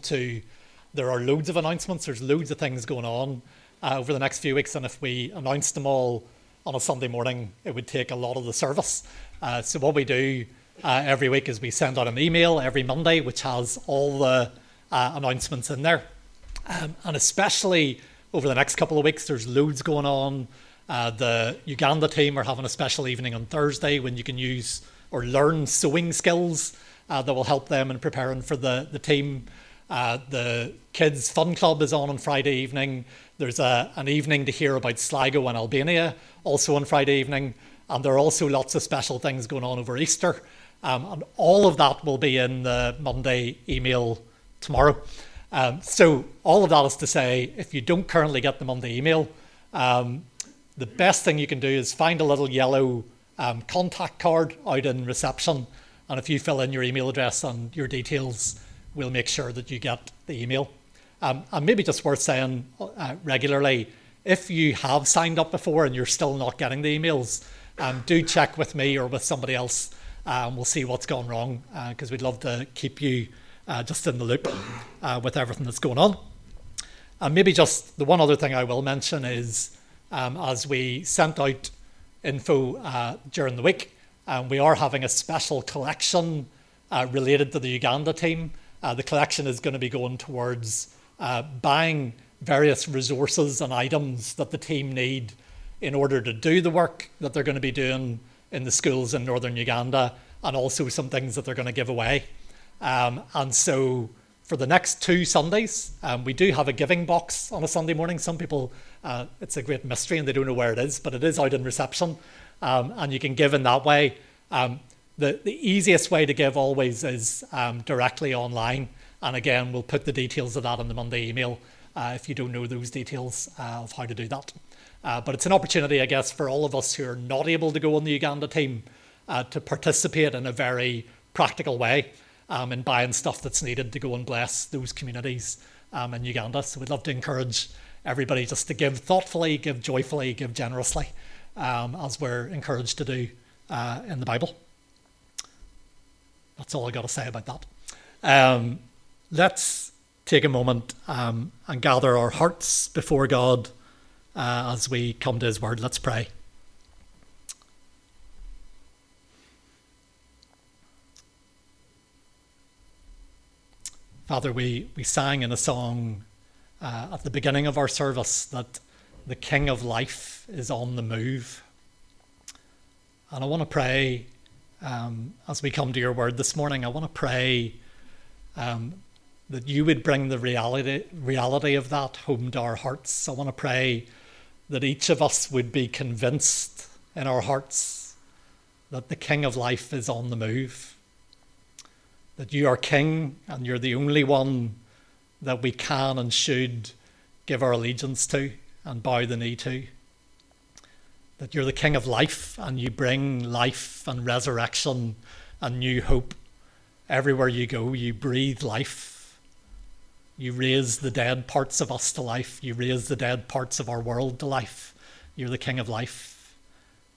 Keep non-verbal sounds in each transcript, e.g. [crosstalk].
to there are loads of announcements. There's loads of things going on uh, over the next few weeks, and if we announced them all on a Sunday morning, it would take a lot of the service. Uh, so what we do uh, every week is we send out an email every Monday, which has all the uh, announcements in there, um, and especially over the next couple of weeks, there's loads going on. Uh, the Uganda team are having a special evening on Thursday when you can use or learn sewing skills uh, that will help them in preparing for the, the team. Uh, the Kids Fun Club is on on Friday evening. There's a, an evening to hear about Sligo and Albania, also on Friday evening. And there are also lots of special things going on over Easter. Um, and all of that will be in the Monday email tomorrow. Um, so, all of that is to say, if you don't currently get the Monday email, um, the best thing you can do is find a little yellow um, contact card out in reception. And if you fill in your email address and your details, we'll make sure that you get the email. Um, and maybe just worth saying uh, regularly if you have signed up before and you're still not getting the emails, um, do check with me or with somebody else. and we'll see what's gone wrong because uh, we'd love to keep you uh, just in the loop uh, with everything that's going on. And maybe just the one other thing I will mention is um, as we sent out info uh, during the week, um, we are having a special collection uh, related to the Uganda team. Uh, the collection is going to be going towards uh, buying various resources and items that the team need in order to do the work that they're going to be doing in the schools in northern Uganda, and also some things that they're going to give away. Um, and so for the next two Sundays, um, we do have a giving box on a Sunday morning. Some people, uh, it's a great mystery and they don't know where it is, but it is out in reception. Um, and you can give in that way. The, the easiest way to give always is um, directly online. And again, we'll put the details of that in the Monday email uh, if you don't know those details uh, of how to do that. Uh, but it's an opportunity, I guess, for all of us who are not able to go on the Uganda team uh, to participate in a very practical way um, in buying stuff that's needed to go and bless those communities um, in Uganda. So we'd love to encourage everybody just to give thoughtfully, give joyfully, give generously, um, as we're encouraged to do uh, in the Bible. That's all I got to say about that. Um, let's take a moment um, and gather our hearts before God uh, as we come to His Word. Let's pray. Father, we, we sang in a song uh, at the beginning of our service that the King of Life is on the move. And I want to pray um, as we come to your word this morning, I want to pray um, that you would bring the reality, reality of that home to our hearts. I want to pray that each of us would be convinced in our hearts that the King of Life is on the move that you are king and you're the only one that we can and should give our allegiance to and bow the knee to. That you're the king of life and you bring life and resurrection and new hope. Everywhere you go, you breathe life. You raise the dead parts of us to life. You raise the dead parts of our world to life. You're the king of life.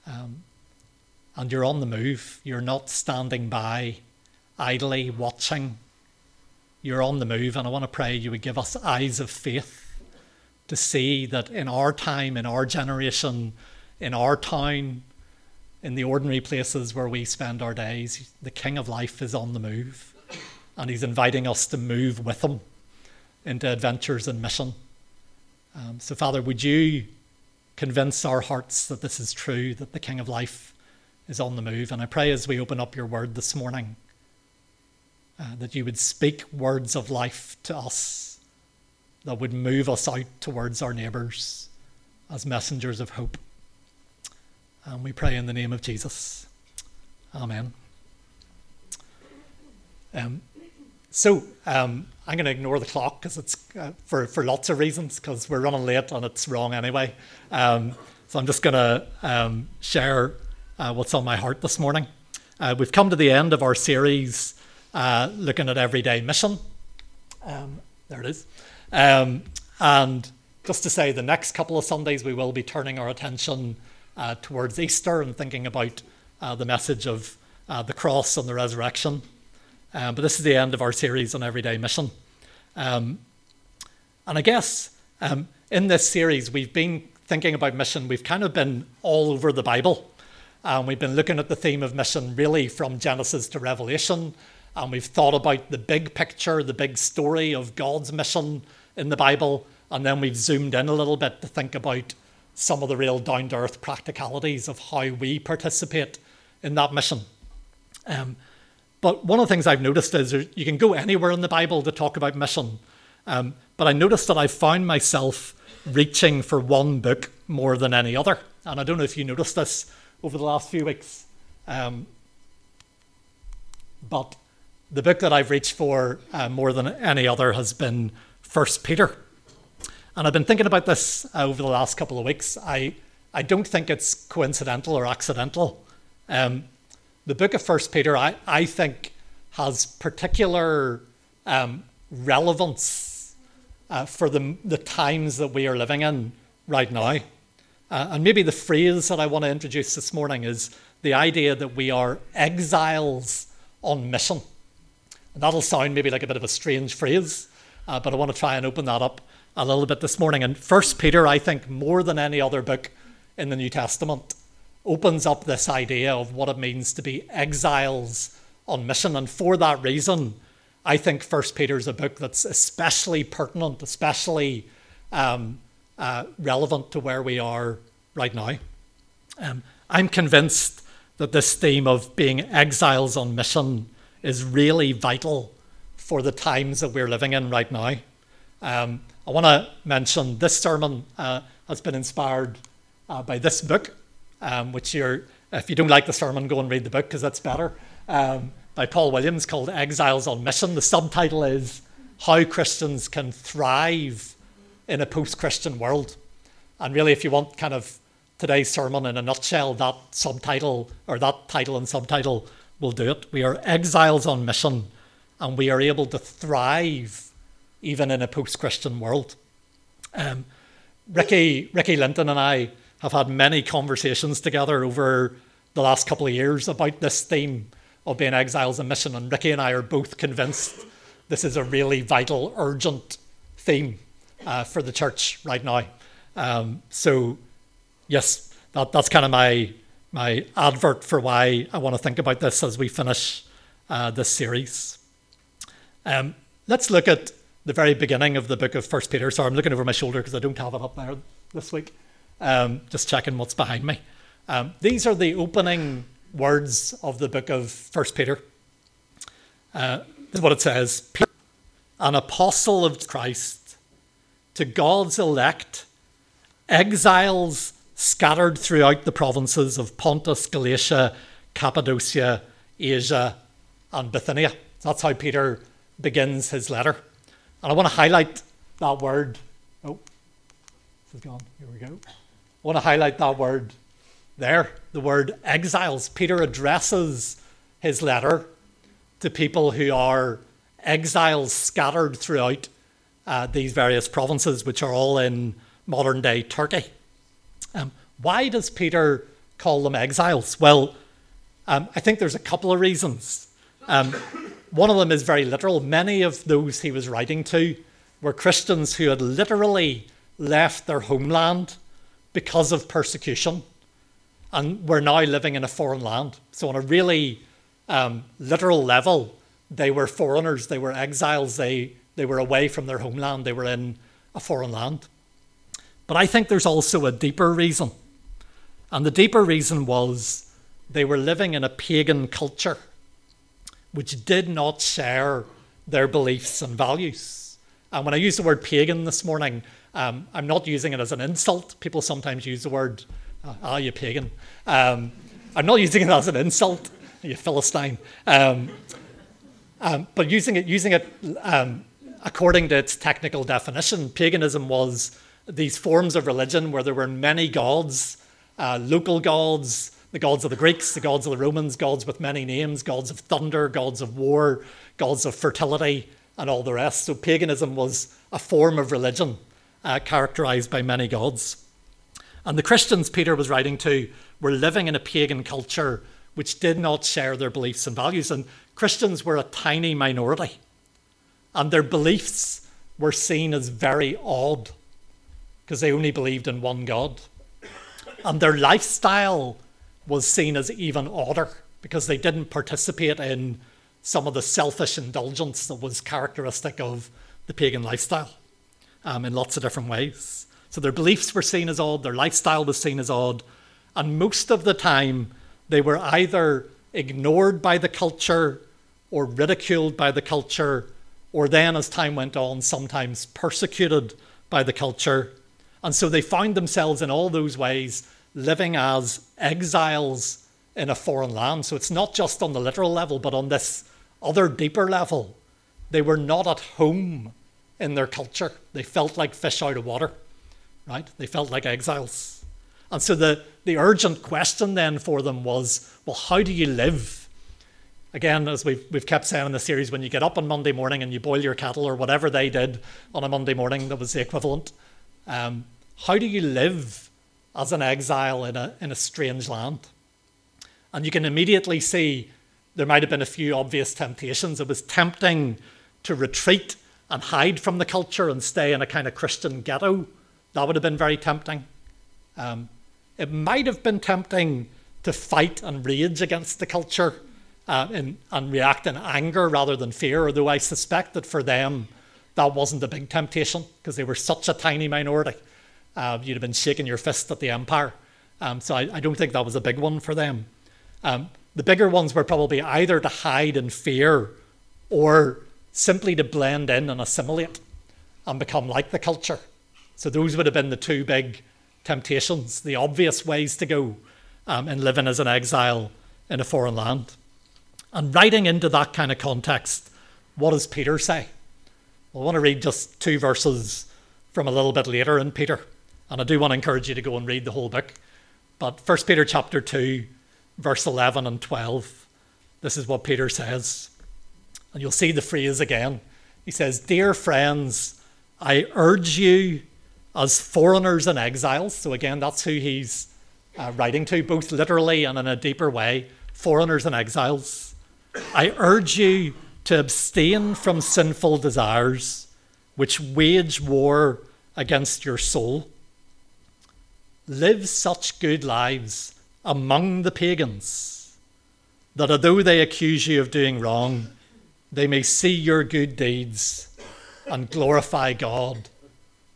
Um, and you're on the move. You're not standing by idly watching. You're on the move, and I want to pray you would give us eyes of faith to see that in our time, in our generation, in our town, in the ordinary places where we spend our days, the King of Life is on the move, and He's inviting us to move with Him into adventures and mission. Um, so, Father, would you convince our hearts that this is true, that the King of Life is on the move? And I pray as we open up your word this morning uh, that you would speak words of life to us that would move us out towards our neighbours as messengers of hope. And we pray in the name of Jesus. Amen. Um, so um, I'm going to ignore the clock because it's uh, for for lots of reasons because we're running late and it's wrong anyway. Um, so I'm just going to um, share uh, what's on my heart this morning. Uh, we've come to the end of our series uh, looking at everyday mission. Um, there it is. Um, and just to say, the next couple of Sundays, we will be turning our attention uh, towards Easter and thinking about uh, the message of uh, the cross and the resurrection. Um, but this is the end of our series on everyday mission. Um, and I guess um, in this series, we've been thinking about mission. We've kind of been all over the Bible. And we've been looking at the theme of mission really from Genesis to Revelation. And we've thought about the big picture, the big story of God's mission in the Bible. And then we've zoomed in a little bit to think about some of the real down to earth practicalities of how we participate in that mission. Um, but one of the things I've noticed is you can go anywhere in the Bible to talk about mission. Um, but I noticed that I found myself reaching for one book more than any other. And I don't know if you noticed this over the last few weeks. Um, but the book that I've reached for uh, more than any other has been First Peter. And I've been thinking about this uh, over the last couple of weeks. I, I don't think it's coincidental or accidental. Um, the book of First Peter, I, I think, has particular um, relevance uh, for the, the times that we are living in right now. Uh, and maybe the phrase that I want to introduce this morning is the idea that we are exiles on mission. And that'll sound maybe like a bit of a strange phrase, uh, but I want to try and open that up a little bit this morning. And First Peter, I think, more than any other book in the New Testament, opens up this idea of what it means to be exiles on mission. And for that reason, I think First Peter is a book that's especially pertinent, especially um, uh, relevant to where we are right now. Um, I'm convinced that this theme of being exiles on mission is really vital for the times that we're living in right now. Um, I want to mention this sermon uh, has been inspired uh, by this book, um, which you're, if you don't like the sermon, go and read the book because that's better, um, by Paul Williams called Exiles on Mission. The subtitle is How Christians Can Thrive in a Post Christian World. And really, if you want kind of today's sermon in a nutshell, that subtitle or that title and subtitle will do it. We are exiles on mission and we are able to thrive even in a post Christian world. Um, Ricky, Ricky Linton and I have had many conversations together over the last couple of years about this theme of being exiles and mission. And Ricky and I are both convinced this is a really vital, urgent theme uh, for the church right now. Um, so, yes, that, that's kind of my my advert for why I want to think about this as we finish uh, this series. Um, let's look at the very beginning of the book of First Peter. Sorry, I'm looking over my shoulder because I don't have it up there this week um, just checking what's behind me. Um, these are the opening words of the book of First Peter. Uh, this is what it says Peter, an apostle of Christ, to God's elect, exiles scattered throughout the provinces of Pontus, Galatia, Cappadocia, Asia, and Bithynia. That's how Peter begins his letter. And I want to highlight that word. Oh, this is gone. Here we go. I want to highlight that word there, the word exiles. Peter addresses his letter to people who are exiles scattered throughout uh, these various provinces, which are all in modern day Turkey. Um, why does Peter call them exiles? Well, um, I think there's a couple of reasons. Um, one of them is very literal. Many of those he was writing to were Christians who had literally left their homeland because of persecution. And we're now living in a foreign land. So, on a really um, literal level, they were foreigners, they were exiles, they, they were away from their homeland, they were in a foreign land. But I think there's also a deeper reason. And the deeper reason was they were living in a pagan culture which did not share their beliefs and values. And when I use the word pagan this morning, um, I'm not using it as an insult. People sometimes use the word, ah, oh, you pagan. Um, I'm not using it as an insult, you Philistine. Um, um but using it, using it um, according to its technical definition, paganism was these forms of religion where there were many gods, uh, local gods, the gods of the Greeks, the gods of the Romans, gods with many names, gods of thunder, gods of war, gods of fertility, and all the rest. So paganism was a form of religion uh, characterized by many gods. And the Christians Peter was writing to were living in a pagan culture which did not share their beliefs and values. And Christians were a tiny minority. And their beliefs were seen as very odd because they only believed in one God. And their lifestyle was seen as even odder because they didn't participate in some of the selfish indulgence that was characteristic of the pagan lifestyle um, in lots of different ways. So their beliefs were seen as odd, their lifestyle was seen as odd, and most of the time they were either ignored by the culture or ridiculed by the culture, or then as time went on, sometimes persecuted by the culture. And so they found themselves in all those ways living as exiles in a foreign land. So it's not just on the literal level, but on this other deeper level. They were not at home in their culture. They felt like fish out of water, right? They felt like exiles. And so the, the urgent question then for them was well, how do you live? Again, as we've, we've kept saying in the series, when you get up on Monday morning and you boil your kettle or whatever they did on a Monday morning that was the equivalent, um, how do you live as an exile in a, in a strange land? And you can immediately see there might have been a few obvious temptations. It was tempting to retreat and hide from the culture and stay in a kind of Christian ghetto. That would have been very tempting. Um, it might have been tempting to fight and rage against the culture uh, and, and react in anger rather than fear, although I suspect that for them that wasn't a big temptation because they were such a tiny minority. Uh, you'd have been shaking your fist at the empire. Um, so I, I, don't think that was a big one for them. Um, the bigger ones were probably either to hide in fear or simply to blend in and assimilate and become like the culture. So those would have been the two big temptations, the obvious ways to go um, in living as an exile in a foreign land. And writing into that kind of context, what does Peter say? Well, I want to read just two verses from a little bit later in Peter. And I do want to encourage you to go and read the whole book. But 1 Peter chapter 2, verse 11 and 12, this is what Peter says. And you'll see the phrase again. He says, Dear friends, I urge you as foreigners and exiles. So, again, that's who he's uh, writing to, both literally and in a deeper way foreigners and exiles. I urge you to abstain from sinful desires which wage war against your soul. Live such good lives among the pagans that although they accuse you of doing wrong, they may see your good deeds and glorify God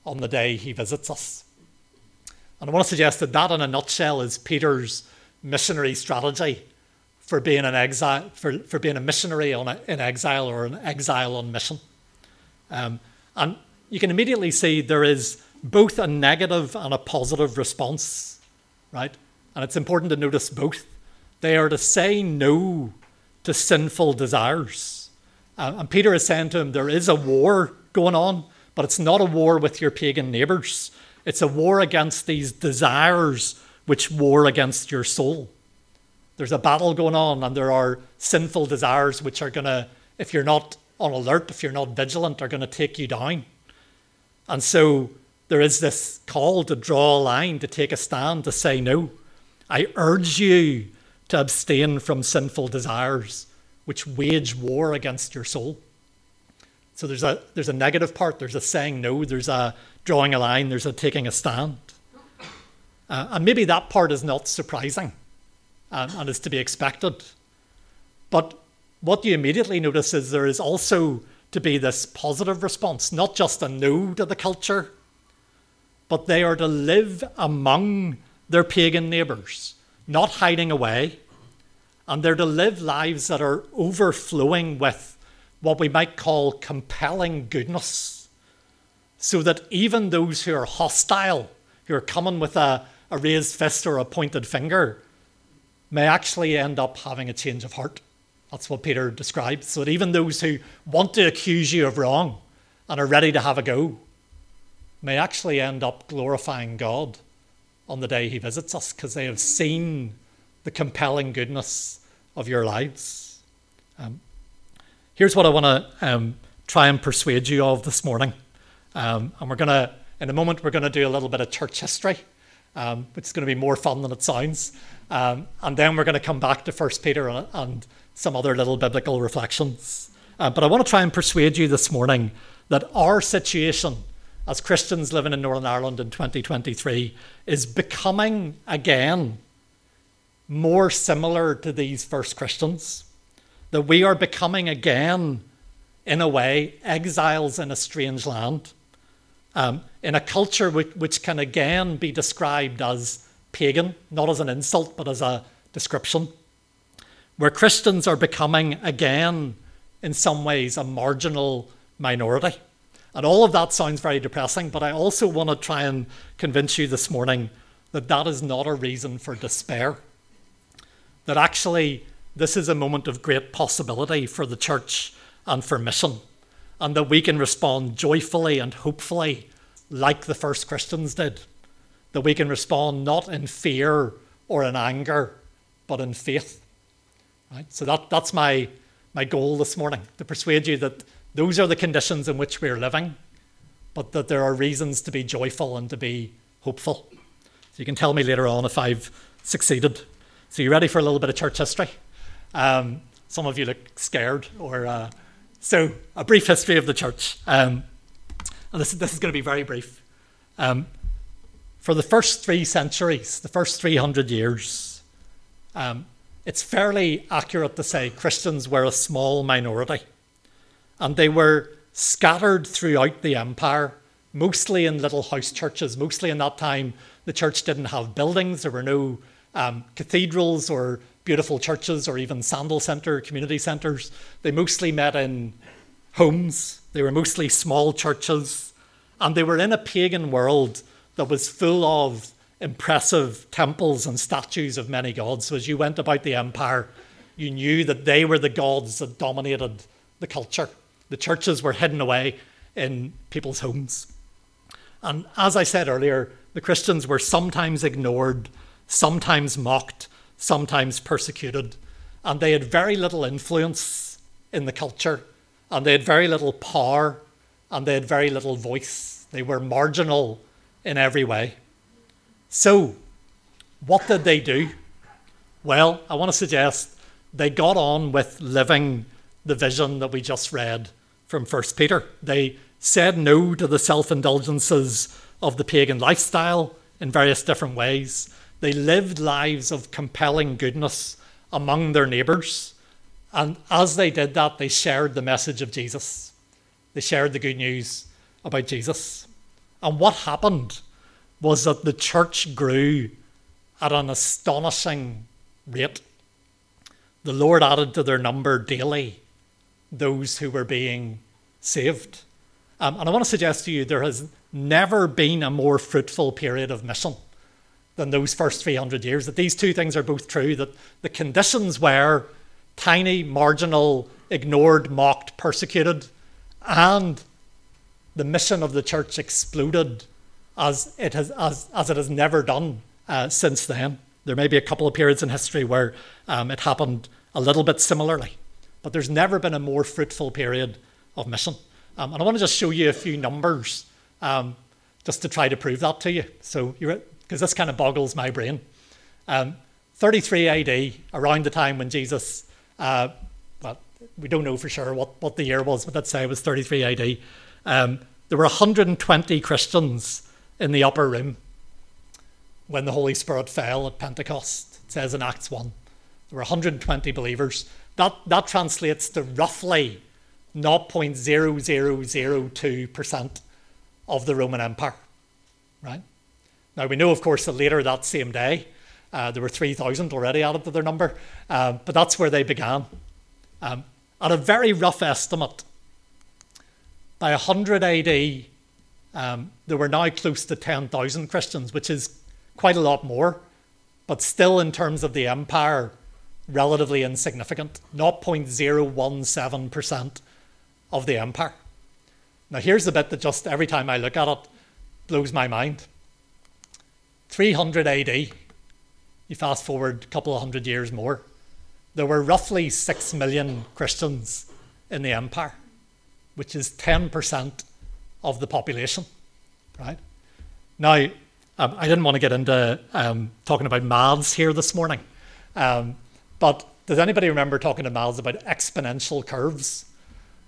on the day he visits us. And I want to suggest that that, in a nutshell, is Peter's missionary strategy for being an exile, for, for being a missionary on a, in exile or an exile on mission. Um, and you can immediately see there is both a negative and a positive response, right? And it's important to notice both. They are to say no to sinful desires uh, and Peter is saying to him, there is a war going on, but it's not a war with your pagan neighbors. It's a war against these desires which war against your soul. There's a battle going on, and there are sinful desires which are going to, if you're not on alert, if you're not vigilant, are going to take you down. And so there is this call to draw a line, to take a stand, to say no. I urge you to abstain from sinful desires which wage war against your soul. So there's a there's a negative part. There's a saying no. There's a drawing a line. There's a taking a stand. Uh, and maybe that part is not surprising, um, and is to be expected. But what you immediately notice is there is also to be this positive response, not just a no to the culture, but they are to live among their pagan neighbours, not hiding away, and they're to live lives that are overflowing with what we might call compelling goodness. So that even those who are hostile, who are coming with a, a raised fist or a pointed finger, may actually end up having a change of heart. That's what Peter describes. So that even those who want to accuse you of wrong and are ready to have a go may actually end up glorifying God on the day he visits us because they have seen the compelling goodness of your lives. Um, here's what I want to um, try and persuade you of this morning. Um, and we're going to, in a moment, we're going to do a little bit of church history, um, which is going to be more fun than it sounds. Um, and then we're going to come back to First Peter and, and, some other little biblical reflections. Uh, but I want to try and persuade you this morning that our situation as Christians living in Northern Ireland in 2023 is becoming again more similar to these first Christians. That we are becoming again, in a way, exiles in a strange land, um, in a culture which, which can again be described as pagan, not as an insult, but as a description, where Christians are becoming again, in some ways, a marginal minority. And all of that sounds very depressing, but I also want to try and convince you this morning that that is not a reason for despair. That actually, this is a moment of great possibility for the church and for mission, and that we can respond joyfully and hopefully like the first Christians did. That we can respond not in fear or in anger, but in faith. Right? So that, that's my, my goal this morning to persuade you that those are the conditions in which we're living, but that there are reasons to be joyful and to be hopeful. So you can tell me later on if I've succeeded. So you ready for a little bit of church history? Um, some of you look scared, or uh, so a brief history of the church. Um, and this, this is going to be very brief. Um, for the first three centuries, the first 300 years, um, it's fairly accurate to say Christians were a small minority and they were scattered throughout the empire, mostly in little house churches. Mostly in that time, the church didn't have buildings, there were no um, cathedrals or beautiful churches or even sandal centre, community centres. They mostly met in homes, they were mostly small churches, and they were in a pagan world that was full of impressive temples and statues of many gods. So as you went about the empire, you knew that they were the gods that dominated the culture. The churches were hidden away in people's homes. And as I said earlier, the Christians were sometimes ignored, sometimes mocked, sometimes persecuted, and they had very little influence in the culture, and they had very little power, and they had very little voice. They were marginal in every way. So, what did they do? Well, I want to suggest they got on with living the vision that we just read from First Peter. They said no to the self indulgences of the pagan lifestyle in various different ways. They lived lives of compelling goodness among their neighbours. And as they did that, they shared the message of Jesus. They shared the good news about Jesus. And what happened was that the church grew at an astonishing rate. The Lord added to their number daily those who were being saved. Um, and I want to suggest to you there has never been a more fruitful period of mission than those first 300 years. That these two things are both true, that the conditions were tiny, marginal, ignored, mocked, persecuted, and the mission of the church exploded as it has, as, as it has never done uh, since then. There may be a couple of periods in history where um, it happened a little bit similarly. But there's never been a more fruitful period of mission. Um, and I want to just show you a few numbers um, just to try to prove that to you. So, because this kind of boggles my brain. Um, 33 AD, around the time when Jesus, uh, well, we don't know for sure what, what the year was, but let's say it was 33 AD. Um, there were 120 Christians in the upper room when the Holy Spirit fell at Pentecost. It says in Acts 1. There were 120 believers. That, that translates to roughly 0.0002% of the Roman Empire. Right? Now, we know, of course, that later that same day, uh, there were 3,000 already added to their number, uh, but that's where they began. Um, at a very rough estimate, by 100 AD, um, there were now close to 10,000 Christians, which is quite a lot more, but still, in terms of the empire, relatively insignificant not 0.017% of the empire. Now, here's the bit that just every time I look at it blows my mind 300 AD, you fast forward a couple of hundred years more, there were roughly 6 million Christians in the empire, which is 10% of the population, right? Now, um, I didn't want to get into um, talking about maths here this morning. Um, but does anybody remember talking to Miles about exponential curves?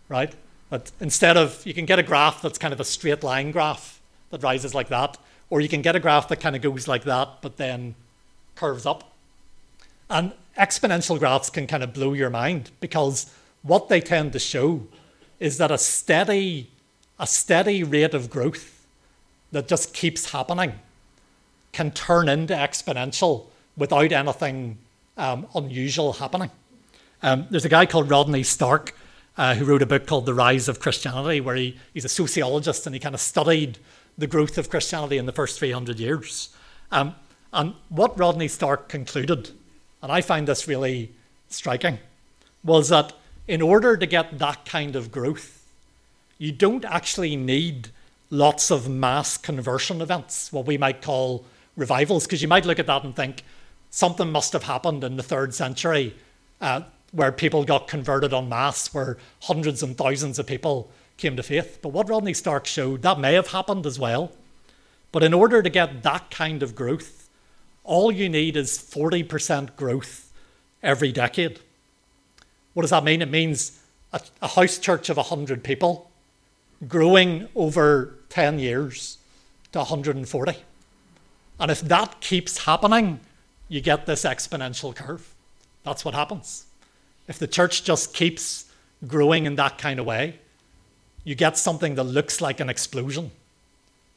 right? But instead of, you can get a graph that's kind of a straight line graph that rises like that, or you can get a graph that kind of goes like that, but then curves up. And exponential graphs can kind of blow your mind because what they tend to show is that a steady, a steady rate of growth that just keeps happening can turn into exponential without anything um, unusual happening. Um, there's a guy called Rodney Stark uh, who wrote a book called The Rise of Christianity, where he, he's a sociologist and he kind of studied the growth of Christianity in the first 300 years. Um, and what Rodney Stark concluded, and I find this really striking, was that in order to get that kind of growth, you don't actually need lots of mass conversion events, what we might call revivals, because you might look at that and think something must have happened in the third century uh, where people got converted en masse, where hundreds and thousands of people came to faith. But what Rodney Stark showed, that may have happened as well. But in order to get that kind of growth, all you need is 40% growth every decade. What does that mean? It means a, a house church of 100 people growing over 10 years to 140. And if that keeps happening, you get this exponential curve. That's what happens. If the church just keeps growing in that kind of way, you get something that looks like an explosion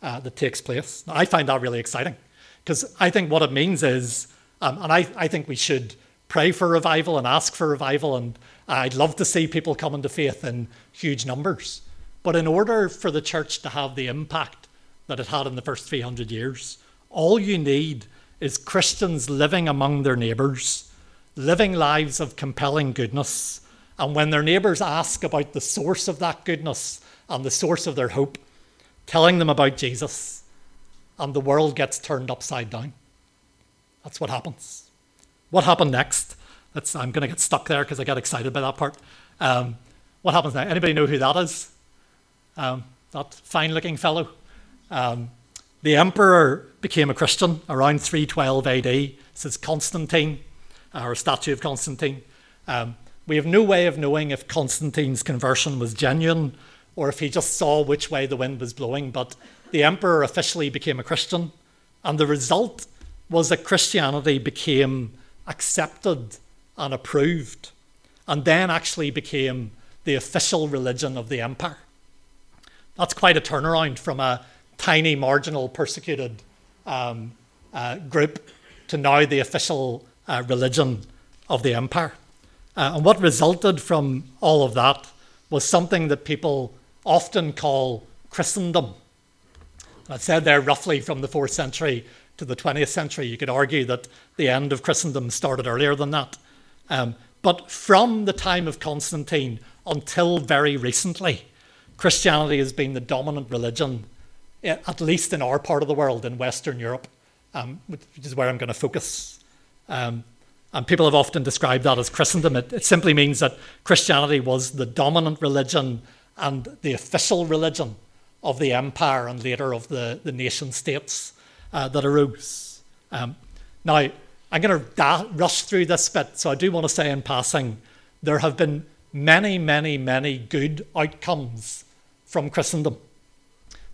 uh, that takes place. Now, I find that really exciting because I think what it means is, um, and I, I think we should pray for revival and ask for revival, and I'd love to see people coming to faith in huge numbers. But in order for the church to have the impact that it had in the first 300 years, all you need is Christians living among their neighbours living lives of compelling goodness. And when their neighbours ask about the source of that goodness and the source of their hope, telling them about Jesus, and the world gets turned upside down. That's what happens. What happened next? That's, I'm going to get stuck there because I got excited by that part. Um, what happens now? Anybody know who that is? Um, that fine looking fellow? Um, the emperor became a Christian around 312 AD. Says Constantine or a statue of Constantine. Um, we have no way of knowing if Constantine's conversion was genuine or if he just saw which way the wind was blowing, but the emperor officially became a Christian, and the result was that Christianity became accepted and approved, and then actually became the official religion of the empire. That's quite a turnaround from a tiny, marginal, persecuted um, uh, group to now the official uh, religion of the empire. Uh, and what resulted from all of that was something that people often call Christendom. I've said there roughly from the 4th century to the 20th century. You could argue that the end of Christendom started earlier than that. Um, but from the time of Constantine until very recently, Christianity has been the dominant religion, at least in our part of the world, in Western Europe, um, which is where I'm going to focus um, and people have often described that as Christendom. It, it, simply means that Christianity was the dominant religion and the official religion of the empire and later of the, the nation states uh, that arose. Um, now, I'm going to da- rush through this bit, so I do want to say in passing there have been many, many, many good outcomes from Christendom.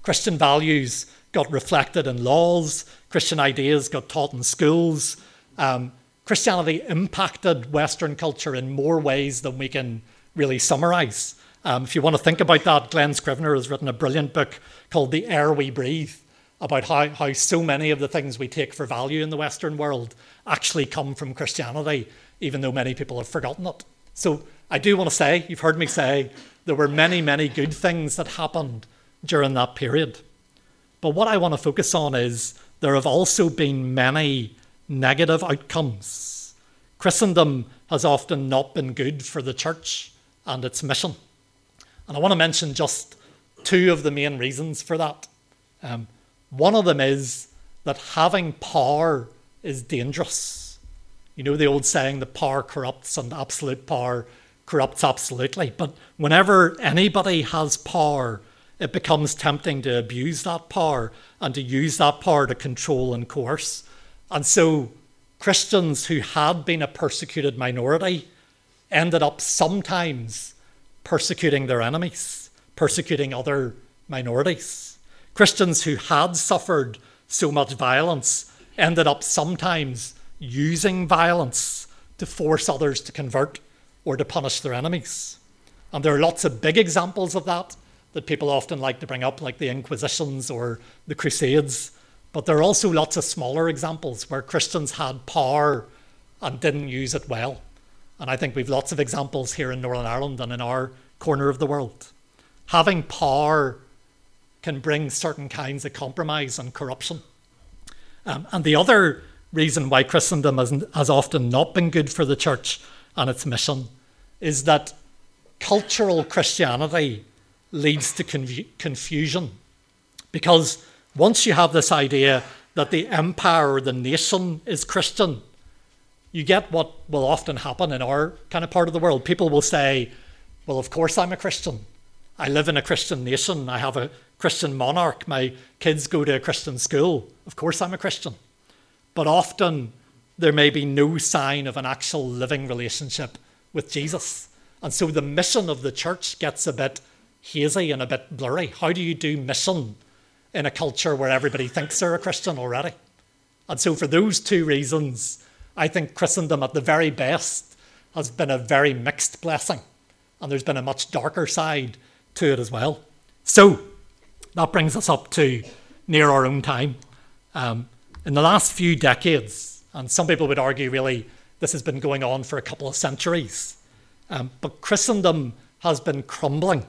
Christian values got reflected in laws, Christian ideas got taught in schools, um, Christianity impacted Western culture in more ways than we can really summarize. Um, if you want to think about that, Glen Scrivener has written a brilliant book called The Air We Breathe about how, how so many of the things we take for value in the Western world actually come from Christianity, even though many people have forgotten it. So I do want to say, you've heard me say, there were many, many good things that happened during that period. But what I want to focus on is there have also been many negative outcomes. Christendom has often not been good for the church and its mission. And I want to mention just two of the main reasons for that. Um, one of them is that having power is dangerous. You know the old saying that power corrupts and absolute power corrupts absolutely. But whenever anybody has power, it becomes tempting to abuse that power and to use that power to control and coerce. And so Christians who had been a persecuted minority ended up sometimes persecuting their enemies, persecuting other minorities. Christians who had suffered so much violence ended up sometimes using violence to force others to convert or to punish their enemies. And there are lots of big examples of that that people often like to bring up, like the Inquisitions or the Crusades. But there are also lots of smaller examples where Christians had power and didn't use it well. And I think we've lots of examples here in Northern Ireland and in our corner of the world. Having power can bring certain kinds of compromise and corruption. Um, and the other reason why Christendom has, has often not been good for the church and its mission is that cultural Christianity leads to confusion. Because once you have this idea that the empire or the nation is Christian, you get what will often happen in our kind of part of the world. People will say, Well, of course I'm a Christian. I live in a Christian nation. I have a Christian monarch. My kids go to a Christian school. Of course I'm a Christian. But often there may be no sign of an actual living relationship with Jesus. And so the mission of the church gets a bit hazy and a bit blurry. How do you do mission in a culture where everybody thinks they're a Christian already? And so, for those two reasons, I think Christendom at the very best has been a very mixed blessing. And there's been a much darker side to it as well. So, that brings us up to near our own time. Um, in the last few decades, and some people would argue really this has been going on for a couple of centuries, um, but Christendom has been crumbling.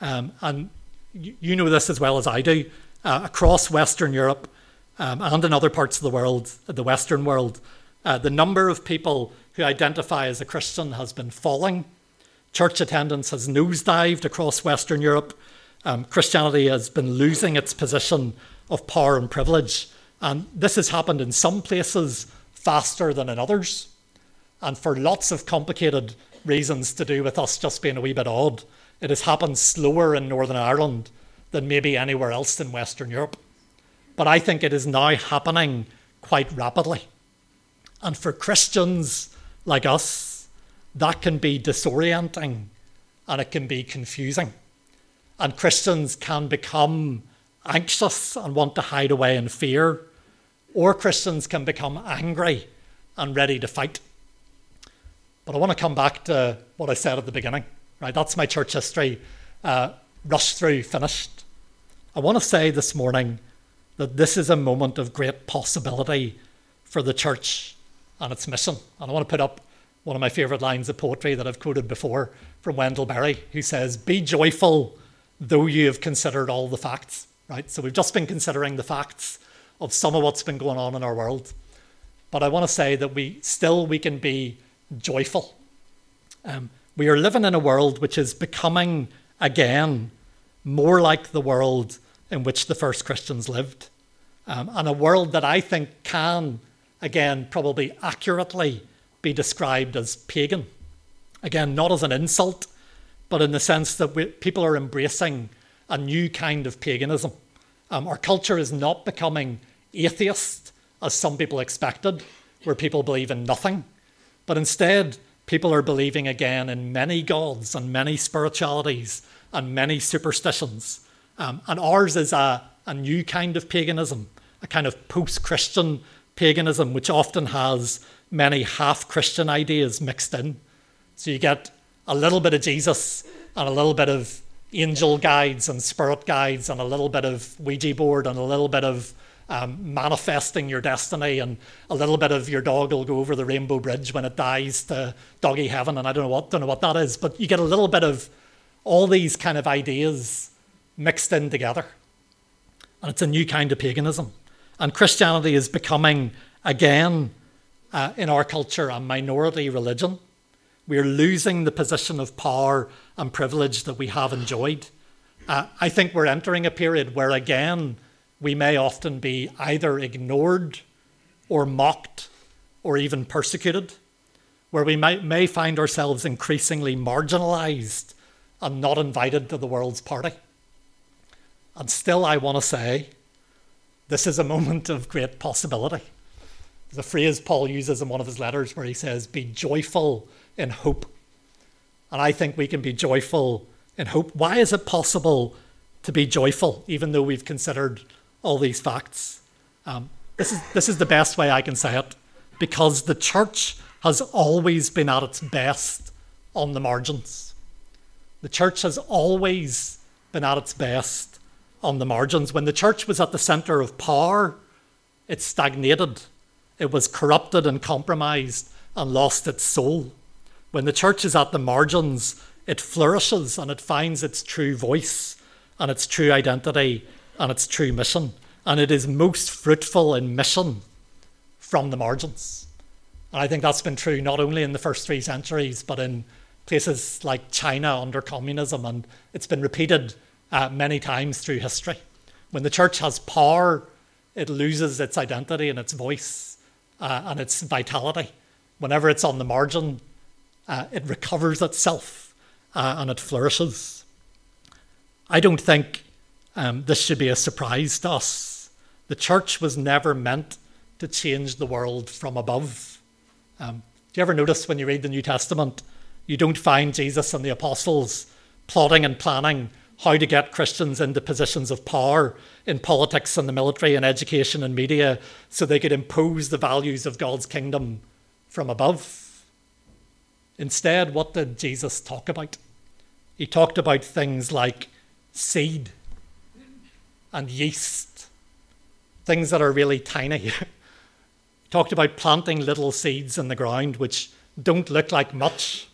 Um, and you, know this as well as I do. Uh, across Western Europe um, and in other parts of the world, the Western world, uh, the number of people who identify as a Christian has been falling. Church attendance has nosedived across Western Europe. Um, Christianity has been losing its position of power and privilege. And this has happened in some places faster than in others. And for lots of complicated reasons to do with us just being a wee bit odd, it has happened slower in Northern Ireland than maybe anywhere else in Western Europe. But I think it is now happening quite rapidly. And for Christians like us, that can be disorienting and it can be confusing. And Christians can become anxious and want to hide away in fear, or Christians can become angry and ready to fight. But I want to come back to what I said at the beginning, right? That's my church history, uh, rushed through, finished. I want to say this morning that this is a moment of great possibility for the church and its mission. And I want to put up one of my favourite lines of poetry that I've quoted before from Wendell Berry, who says, Be joyful though you have considered all the facts, right? So we've just been considering the facts of some of what's been going on in our world. But I want to say that we still we can be joyful. Um, we are living in a world which is becoming again more like the world in which the first Christians lived, um, and a world that I think can, again, probably accurately be described as pagan. Again, not as an insult, but in the sense that we, people are embracing a new kind of paganism. Um, our culture is not becoming atheist, as some people expected, where people believe in nothing. But instead, people are believing again in many gods and many spiritualities and many superstitions. Um, and ours is a, a new kind of paganism, a kind of post Christian paganism, which often has many half Christian ideas mixed in. So you get a little bit of Jesus and a little bit of angel guides and spirit guides and a little bit of Ouija board and a little bit of um, manifesting your destiny, and a little bit of your dog will go over the rainbow bridge when it dies to doggy heaven, and I don't know what don't know what that is, but you get a little bit of all these kind of ideas mixed in together, and it's a new kind of paganism, and Christianity is becoming again uh, in our culture a minority religion. We're losing the position of power and privilege that we have enjoyed. Uh, I think we're entering a period where again we may often be either ignored or mocked or even persecuted, where we might, may find ourselves increasingly marginalized and not invited to the world's party. And still, I want to say this is a [laughs] moment of great possibility. The phrase Paul uses in one of his letters where he says, Be joyful in hope. And I think we can be joyful in hope. Why is it possible to be joyful, even though we've considered all these facts? Um, this, is, this is the best way I can say it because the church has always been at its best on the margins. The church has always been at its best on the margins. When the church was at the centre of power, it stagnated, it was corrupted and compromised and lost its soul. When the church is at the margins, it flourishes and it finds its true voice and its true identity and its true mission. And it is most fruitful in mission from the margins. And I think that's been true not only in the first three centuries, but in places like China under communism. And it's been repeated uh, many times through history. When the church has power, it loses its identity and its voice uh, and its vitality. Whenever it's on the margin, uh, it recovers itself uh, and it flourishes. I don't think um, this should be a surprise to us. The church was never meant to change the world from above. Um, do you ever notice when you read the New Testament, you don't find Jesus and the apostles plotting and planning how to get Christians into positions of power in politics and the military and education and media so they could impose the values of God's kingdom from above. Instead, what did Jesus talk about? He talked about things like seed and yeast, things that are really tiny. he [laughs] talked about planting little seeds in the ground which don't look like much,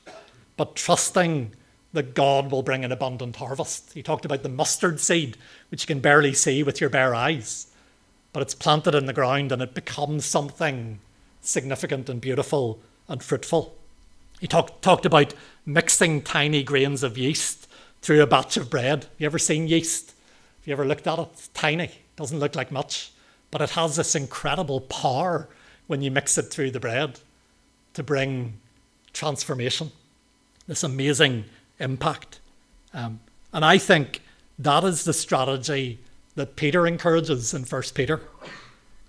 but trusting that God will bring an abundant harvest. He talked about the mustard seed, which you can barely see with your bare eyes, but it's planted in the ground and it becomes something significant and beautiful and fruitful. He talk, talked about mixing tiny grains of yeast through a batch of bread. You ever seen yeast? Have you ever looked at it? It's tiny, doesn't look like much, but it has this incredible power when you mix it through the bread to bring transformation, this amazing impact. Um, and I think that is the strategy that Peter encourages in 1 Peter.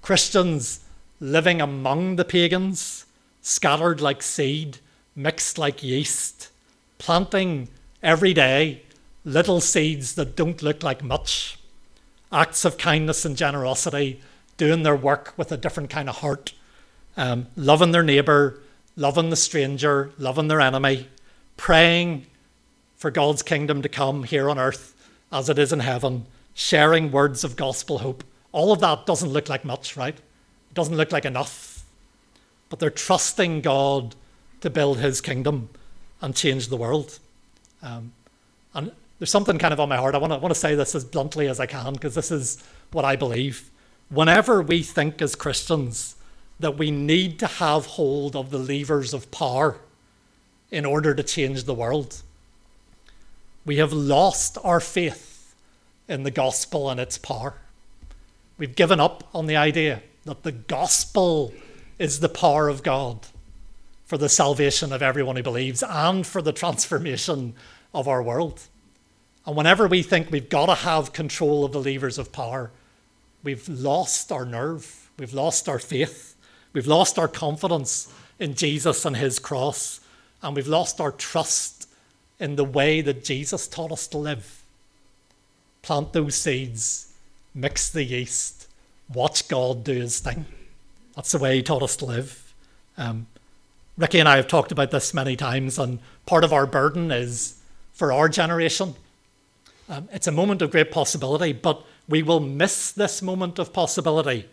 Christians living among the pagans, scattered like seed, mixed like yeast, planting every day little seeds that don't look like much, acts of kindness and generosity, doing their work with a different kind of heart, um, loving their neighbour, loving the stranger, loving their enemy, praying for God's kingdom to come here on earth as it is in heaven, sharing words of gospel hope. All of that doesn't look like much, right? It doesn't look like enough. But they're trusting God to build his kingdom and change the world. Um, and there's something kind of on my heart. I want to, want to say this as bluntly as I can because this is what I believe. Whenever we think as Christians that we need to have hold of the levers of power in order to change the world, we have lost our faith in the gospel and its power. We've given up on the idea that the gospel is the power of God for the salvation of everyone who believes and for the [laughs] transformation of our world. And whenever we think we've got to have control of the levers of power, we've lost our nerve, we've lost our faith, we've lost our confidence in Jesus and his cross, and we've lost our trust in the way that Jesus taught us to live. Plant those seeds, mix the yeast, watch God do his thing. That's the way he taught us to live. Um, Ricky and I have talked about this many times, and part of our burden is for our generation. Um, it's a moment of great possibility, but we will miss this moment of possibility.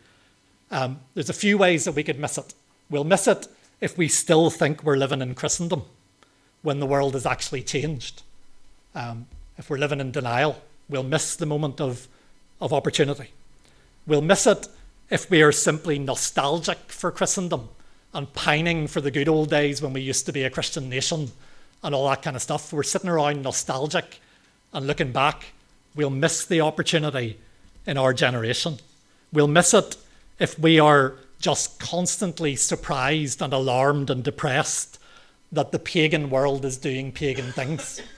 Um, there's a few ways that we could miss it. We'll miss it if we still think we're living in Christendom when the world has actually changed. Um, if we're living in denial, we'll miss the moment of, of opportunity. We'll miss it if we are simply nostalgic for Christendom and pining for the good old days when we used to be a Christian nation and all that kind of stuff. We're sitting around nostalgic and looking back. We'll miss the opportunity in our generation. We'll miss it if we are just constantly surprised and alarmed and depressed that the pagan world is doing pagan things. [laughs]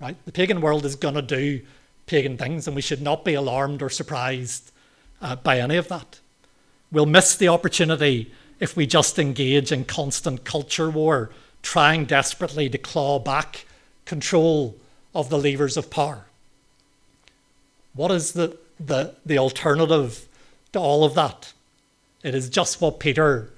Right? The pagan world is going to do pagan things, and we should not be alarmed or surprised uh, by any of that. We'll miss the opportunity if we just engage in constant culture war trying desperately to claw back control of the levers of power. What is the, the, the alternative to all of that? It is just what Peter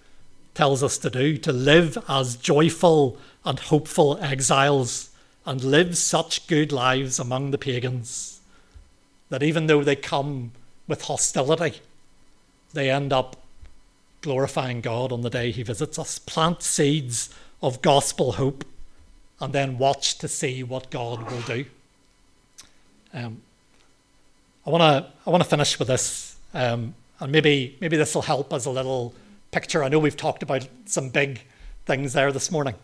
tells us to do to live as joyful and hopeful exiles and live such good lives among the pagans that even though they come with hostility, they end up glorifying God on the day He visits us. Plant seeds of gospel hope and then watch to see what God will do. Um, I want to I want to finish with this, um, and maybe maybe this will help as a little picture. I know we've talked about some big things there this morning,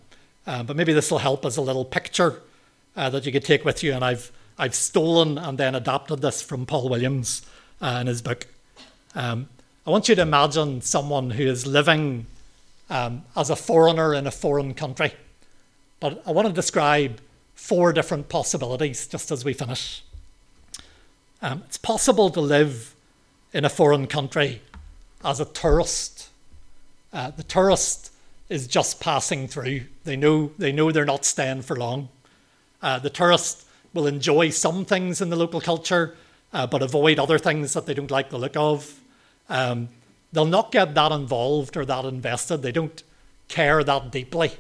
uh, but maybe this will help as a little picture uh, that you could take with you. And I've I've stolen and then adapted this from Paul Williams uh, in his book. Um, I want you to imagine someone who is living um, as a foreigner in a foreign country. But I want to describe four different possibilities just as we finish. Um, it's possible to live in a foreign country as a tourist. Uh, the tourist is just passing through. They know they know they're not staying for long. Uh, the tourist will enjoy some things in the local culture, uh, but avoid other things that they don't like the look of. Um, they'll not get that involved or that invested. They don't care that deeply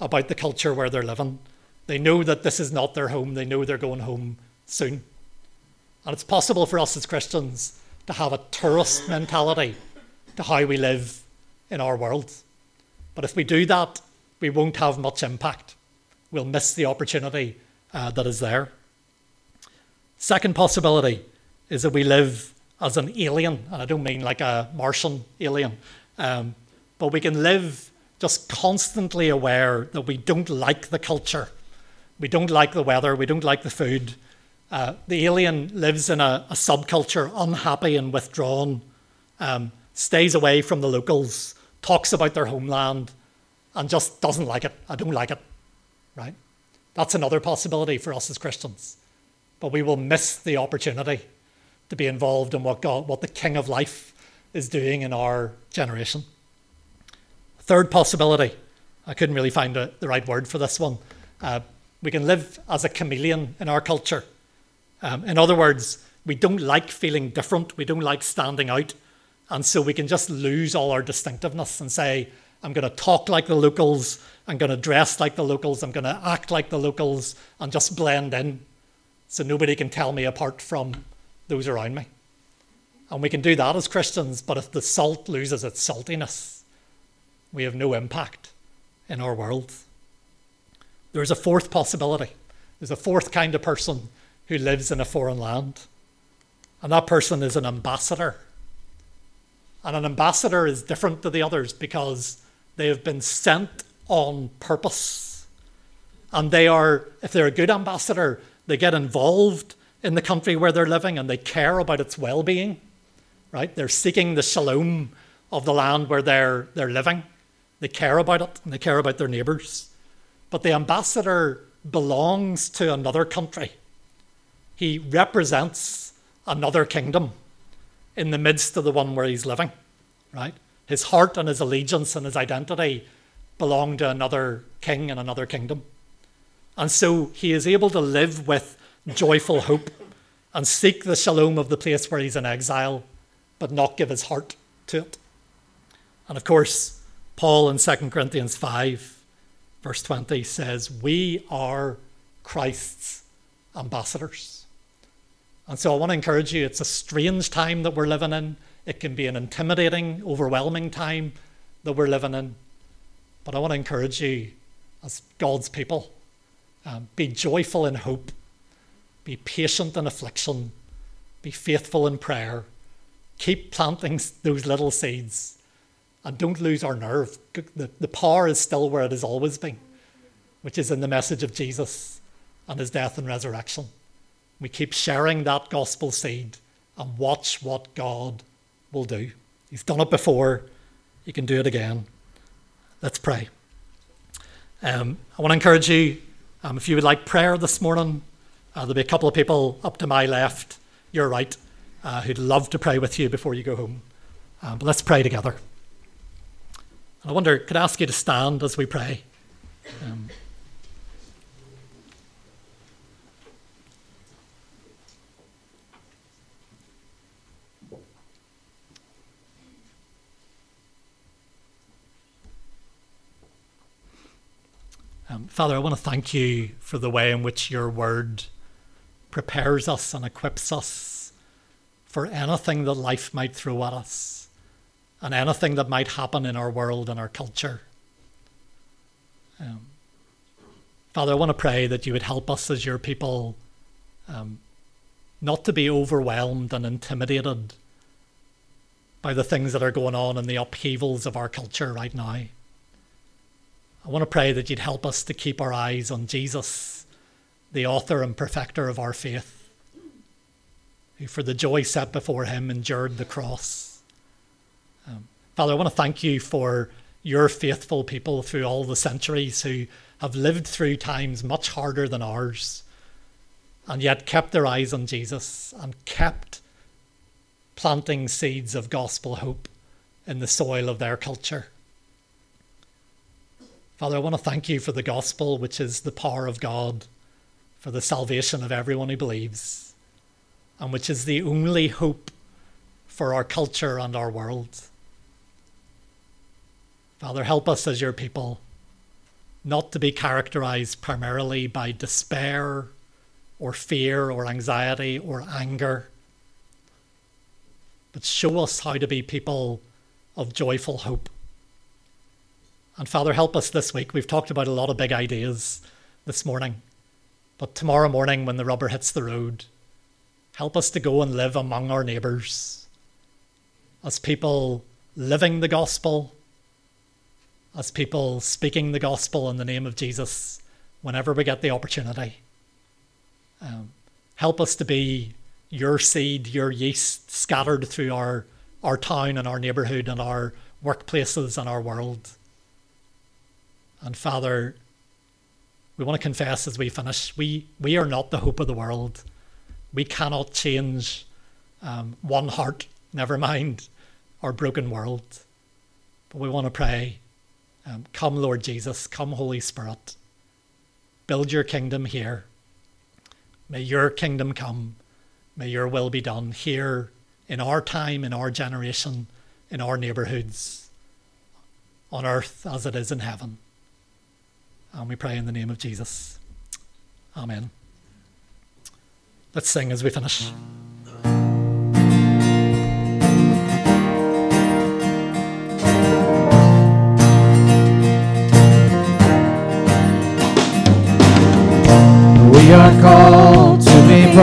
about the culture where they're living. They know that this is not their home. They know they're going home soon. And it's possible for us as Christians to have a tourist mentality to how we live in our world. But if we do that, we won't have much impact. We'll miss the opportunity uh, that is there. Second possibility is that we live as an alien, and I don't mean like a Martian alien, um, but we can live just constantly aware that we don't like the culture, we don't like the weather, we don't like the food, uh, the alien lives in a, a, subculture, unhappy and withdrawn, um, stays away from the locals, talks about their homeland, and just doesn't like it. I don't like it, right? That's another possibility for us as Christians. But we will miss the opportunity to be involved in what God, what the King of Life is doing in our generation. Third possibility, I couldn't really find a, the right word for this one. Uh, we can live as a chameleon in our culture. Um, in other words, we don't like feeling different, we don't like standing out, and so we can just lose all our distinctiveness and say, I'm going to talk like the locals, I'm going to dress like the locals, I'm going to act like the locals, and just blend in so nobody can tell me apart from those around me. And we can do that as Christians, but if the salt loses its saltiness, we have no impact in our world. There's a fourth possibility. There's a fourth kind of person who lives in a foreign land. And that person is an ambassador. And an ambassador is different to the others because they have been sent on purpose. And they are, if they're a good ambassador, they get involved in the country where they're living and they care about its well being, right? They're seeking the shalom of the land where they're, they're living. They care about it and they care about their neighbours. But the ambassador belongs to another country he represents another kingdom in the midst of the one where he's living, right? His heart and his allegiance and his identity belong to another king and another kingdom. And so he is able to live with joyful hope and seek the shalom of the place where he's in exile, but not give his heart to it. And of course, Paul in 2 Corinthians 5, verse 20 says, We are Christ's ambassadors. And so I want to encourage you it's a strange time that we're living in. It can be an intimidating, overwhelming time that we're living in. But I want to encourage you as God's people um, be joyful in hope, be patient in affliction, be faithful in prayer, keep planting those little seeds, and don't lose our nerve. The, the power is still where it has always been, which is in the message of Jesus and his death and resurrection. We keep sharing that gospel seed and watch what God will do. He's done it before, He can do it again. Let's pray. Um, I want to encourage you, um, if you would like prayer this morning, uh, there'll be a couple of people up to my left, your right, uh, who'd love to pray with you before you go home. Um, but let's pray together. I wonder, could I ask you to stand as we pray? Um, Um, Father, I want to thank you for the way in which your word prepares us and equips us for anything that life might throw at us and anything that might happen in our world and our culture. Um, Father, I want to pray that you would help us as your people um, not to be overwhelmed and intimidated by the things that are going on in the upheavals of our culture right now. I want to pray that you'd help us to keep our eyes on Jesus, the author and perfecter of our faith, who for the joy set before him endured the cross. Father, I want to thank you for your faithful people through all the centuries who have lived through times much harder than ours and yet kept their eyes on Jesus and kept planting seeds of gospel hope in the soil of their culture. Father, I want to thank you for the gospel, which is the power of God for the salvation of everyone who believes, and which is the only hope for our culture and our world. Father, help us as your people not to be characterized primarily by despair or fear or anxiety or anger, but show us how to be people of joyful hope and Father, help us this week. We've talked about a lot of big ideas this morning. But tomorrow morning, when the rubber hits the road, help us to go and live among our neighbours as people living the gospel, as people speaking the gospel in the name of Jesus whenever we get the opportunity. Um, help us to be your seed, your yeast scattered through our, our town and our neighbourhood and our workplaces and our world. And Father, we want to confess as we finish, we, we are not the hope of the world. We cannot change um, one heart, never mind our broken world. But we want to pray, um, come Lord Jesus, come Holy Spirit, build your kingdom here. May your kingdom come. May your will be done here in our time, in our generation, in our neighbourhoods, on earth as it is in heaven. And we pray in the name of Jesus. Amen. Let's sing as we finish. God.